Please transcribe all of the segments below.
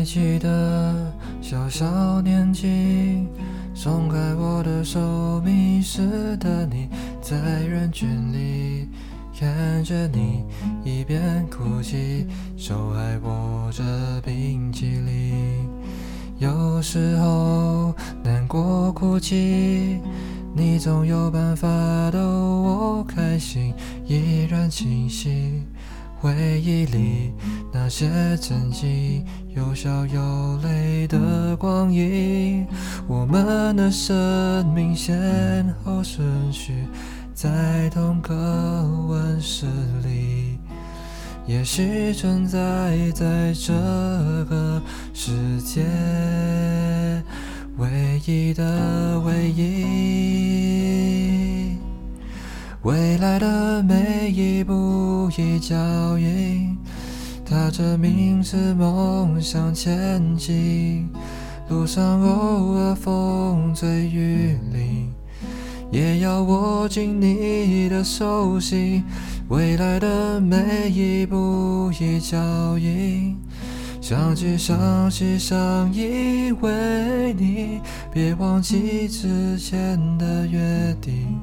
还记得小小年纪，松开我的手，迷失的你，在人群里看着你，一边哭泣，手还握着冰淇淋。有时候难过哭泣，你总有办法逗我开心，依然清晰。回忆里些曾经有笑有泪的光阴，我们的生命先后顺序在同个温室里，也许存在在这个世界唯一的唯一。未来的每一步一脚印，踏着名字梦想前进。路上偶尔风吹雨淋，也要握紧你的手心。未来的每一步一脚印，相聚相惜相依为你，别忘记之前的约定。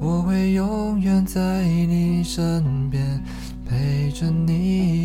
我会永远在你身边，陪着你。